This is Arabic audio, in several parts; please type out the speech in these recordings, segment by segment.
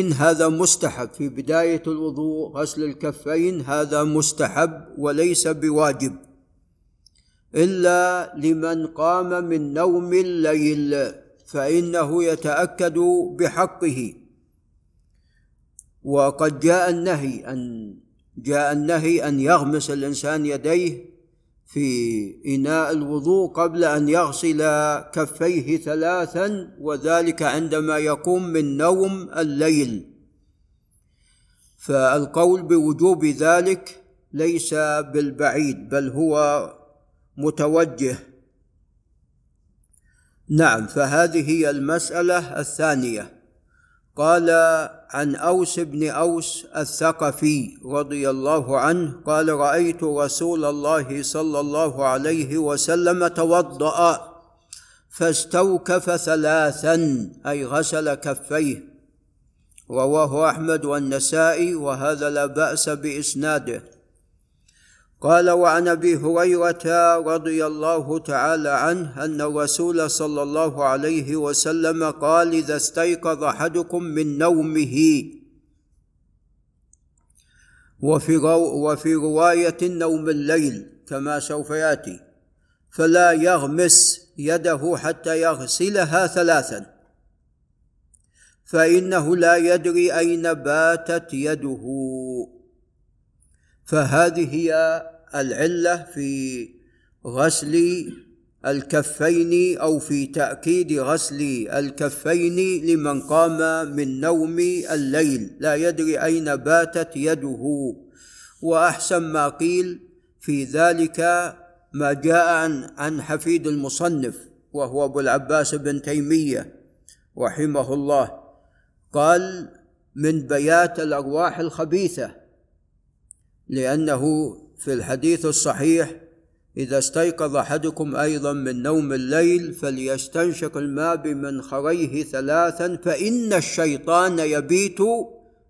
إن هذا مستحب. في بداية الوضوء غسل الكفين هذا مستحب وليس بواجب. إلا لمن قام من نوم الليل فإنه يتأكد بحقه. وقد جاء النهي أن جاء النهي أن يغمس الإنسان يديه في إناء الوضوء قبل أن يغسل كفيه ثلاثا وذلك عندما يقوم من نوم الليل. فالقول بوجوب ذلك ليس بالبعيد بل هو متوجه. نعم فهذه هي المسألة الثانية. قال عن أوس بن أوس الثقفي رضي الله عنه قال رأيت رسول الله صلى الله عليه وسلم توضأ فاستوكف ثلاثا أي غسل كفيه. رواه أحمد والنسائي وهذا لا بأس بإسناده. قال وعن أبي هريرة رضي الله تعالى عنه أن الرسول صلى الله عليه وسلم قال إذا استيقظ أحدكم من نومه وفي, رو وفي رواية نوم الليل كما سوف يأتي فلا يغمس يده حتى يغسلها ثلاثا فإنه لا يدري أين باتت يده. فهذه هي العلة في غسل الكفين أو في تأكيد غسل الكفين لمن قام من نوم الليل. لا يدري أين باتت يده. وأحسن ما قيل في ذلك ما جاء عن عن حفيد المصنف وهو أبو العباس بن تيمية رحمه الله. قال من بيات الأرواح الخبيثة لأنه في الحديث الصحيح إذا استيقظ أحدكم أيضا من نوم الليل فليستنشق الماء بمنخريه ثلاثا فإن الشيطان يبيت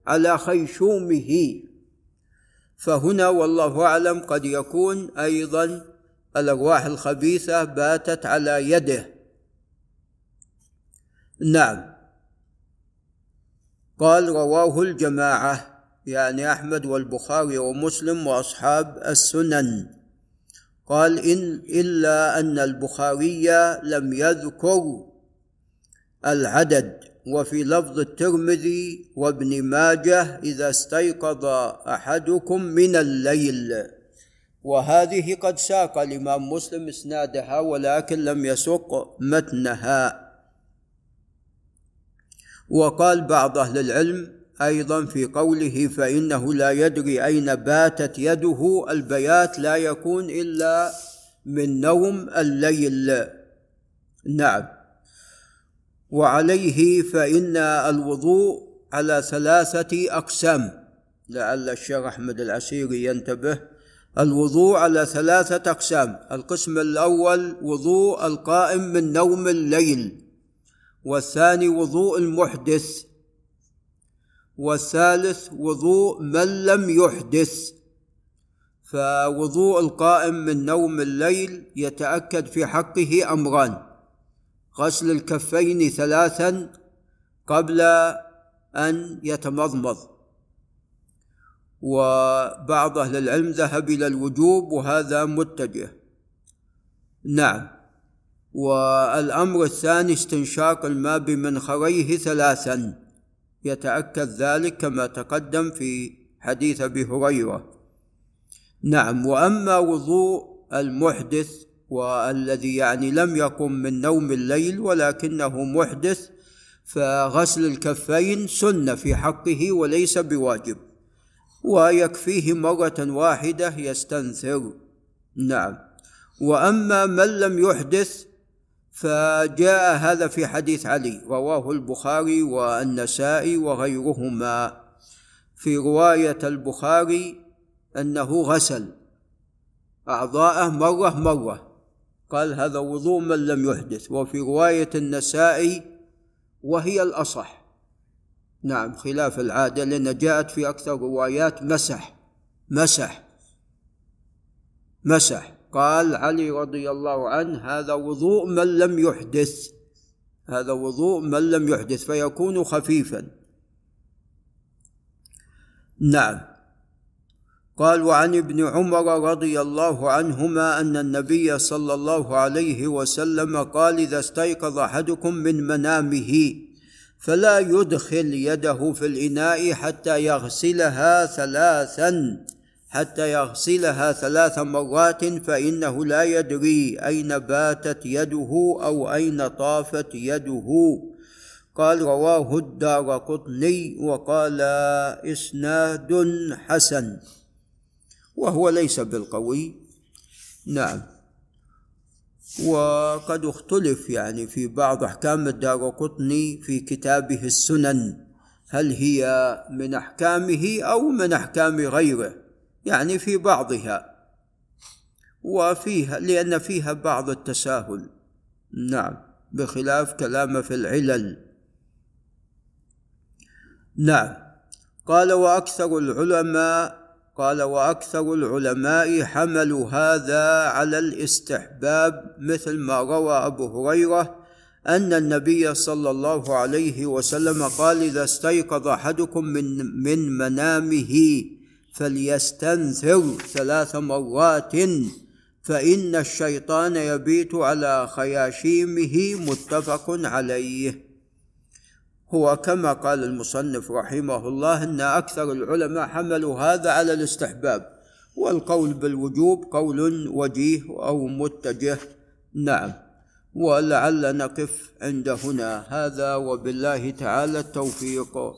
على خيشومه. فهنا والله أعلم قد يكون أيضا الأرواح الخبيثة باتت على يده. نعم. قال رواه الجماعة يعني أحمد والبخاري ومسلم وأصحاب السنن. قال إن إلا أن البخاري لم يذكر العدد. وفي لفظ الترمذي وابن ماجه إذا استيقظ أحدكم من الليل. وهذه قد ساق الإمام مسلم إسنادها ولكن لم يسق متنها. وقال بعض أهل العلم أيضا في قوله فإنه لا يدري أين باتت يده البيات لا يكون إلا من نوم الليل. نعم. وعليه فإن الوضوء على ثلاثة أقسام. لعل الشيخ أحمد العسيري ينتبه. الوضوء على ثلاثة أقسام. القسم الأول وضوء القائم من نوم الليل والثاني وضوء المحدث. والثالث وضوء من لم يحدث. فوضوء القائم من نوم الليل يتأكد في حقه أمران غسل الكفين ثلاثا قبل أن يتمضمض. وبعض أهل العلم ذهب إلى الوجوب وهذا متجه. نعم. والأمر الثاني استنشاق الماء بمنخريه ثلاثا يتأكد ذلك كما تقدم في حديث أبي هريرة. نعم وأما وضوء المحدث والذي يعني لم يقم من نوم الليل ولكنه محدث فغسل الكفين سنة في حقه وليس بواجب ويكفيه مرة واحدة يستنثر. نعم وأما من لم يحدث فجاء هذا في حديث علي رواه البخاري والنسائي وغيرهما. في رواية البخاري أنه غسل أعضاءه مرة مرة. قال هذا وضوء من لم يحدث. وفي رواية النسائي وهي الأصح. نعم خلاف العادة لأن جاءت في أكثر روايات مسح مسح مسح. قال علي رضي الله عنه هذا وضوء من لم يحدث. هذا وضوء من لم يحدث فيكون خفيفا. نعم. قال وعن ابن عمر رضي الله عنهما أن النبي صلى الله عليه وسلم قال إذا استيقظ أحدكم من منامه فلا يدخل يده في الإناء حتى يغسلها ثلاثا. حتى يغسلها ثلاث مرات فإنه لا يدري أين باتت يده أو أين طافت يده. قال رواه الدار قطني وقال إسناد حسن. وهو ليس بالقوي. نعم. وقد اختلف يعني في بعض أحكام الدار قطني في كتابه السنن. هل هي من أحكامه أو من أحكام غيره؟ يعني في بعضها. وفيها لأن فيها بعض التساهل. نعم بخلاف كلامه في العلل. نعم قال وأكثر العلماء قال وأكثر العلماء حملوا هذا على الاستحباب مثل ما روى أبو هريرة أن النبي صلى الله عليه وسلم قال إذا استيقظ أحدكم من من منامه فليستنثر ثلاث مرات فإن الشيطان يبيت على خياشيمه متفق عليه. هو كما قال المصنف رحمه الله إن أكثر العلماء حملوا هذا على الاستحباب والقول بالوجوب قول وجيه أو متجه. نعم ولعل نقف عند هنا. هذا وبالله تعالى التوفيق.